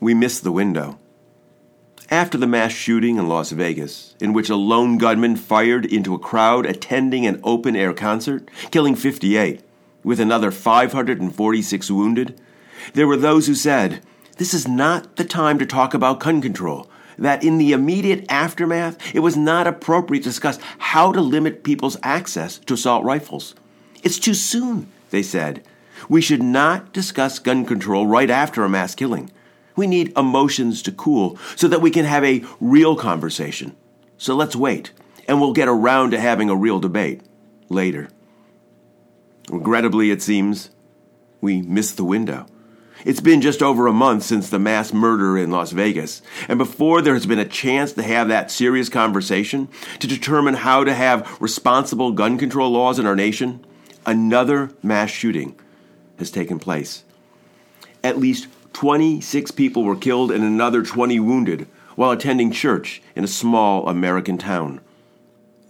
We missed the window. After the mass shooting in Las Vegas, in which a lone gunman fired into a crowd attending an open air concert, killing 58, with another 546 wounded, there were those who said, This is not the time to talk about gun control. That in the immediate aftermath, it was not appropriate to discuss how to limit people's access to assault rifles. It's too soon, they said. We should not discuss gun control right after a mass killing. We need emotions to cool so that we can have a real conversation. So let's wait, and we'll get around to having a real debate later. Regrettably, it seems, we missed the window. It's been just over a month since the mass murder in Las Vegas, and before there has been a chance to have that serious conversation to determine how to have responsible gun control laws in our nation, another mass shooting has taken place. At least 26 people were killed and another 20 wounded while attending church in a small American town.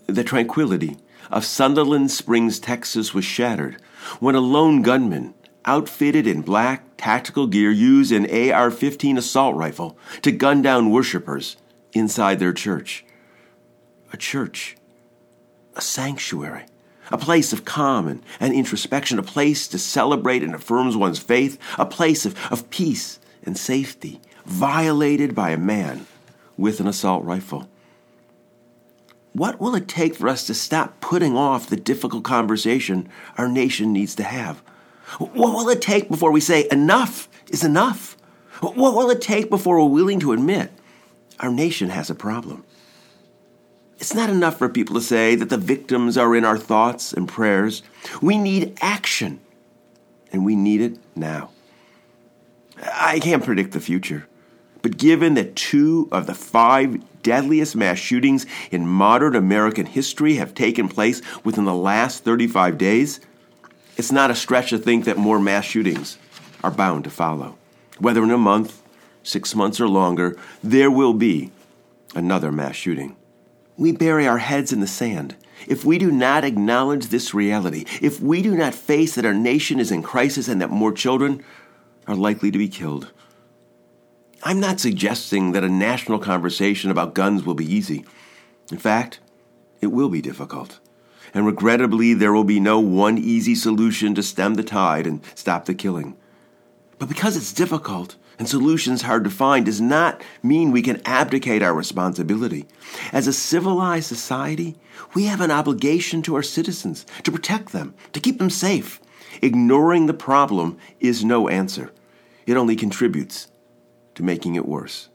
The tranquility of Sutherland Springs, Texas was shattered when a lone gunman, outfitted in black tactical gear, used an AR 15 assault rifle to gun down worshippers inside their church. A church, a sanctuary a place of calm and, introspection, a place to celebrate and affirms one's faith, a place of, of peace and safety, violated by a man with an assault rifle. What will it take for us to stop putting off the difficult conversation our nation needs to have? What will it take before we say enough is enough? What will it take before we're willing to admit our nation has a problem? It's not enough for people to say that the victims are in our thoughts and prayers. We need action, and we need it now. I can't predict the future, but given that two of the five deadliest mass shootings in modern American history have taken place within the last 35 days, it's not a stretch to think that more mass shootings are bound to follow. Whether in a month, six months, or longer, there will be another mass shooting we bury our heads in the sand. If we do not acknowledge this reality, if we do not face that our nation is in crisis and that more children are likely to be killed, I'm not suggesting that a national conversation about guns will be easy. In fact, it will be difficult. And regrettably, there will be no one easy solution to stem the tide and stop the killing. But because it's difficult, and solutions hard to find does not mean we can abdicate our responsibility. As a civilized society, we have an obligation to our citizens to protect them, to keep them safe. Ignoring the problem is no answer, it only contributes to making it worse.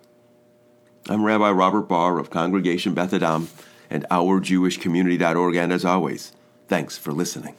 I'm Rabbi Robert Barr of Congregation Beth Adam and OurJewishCommunity.org, and as always, thanks for listening.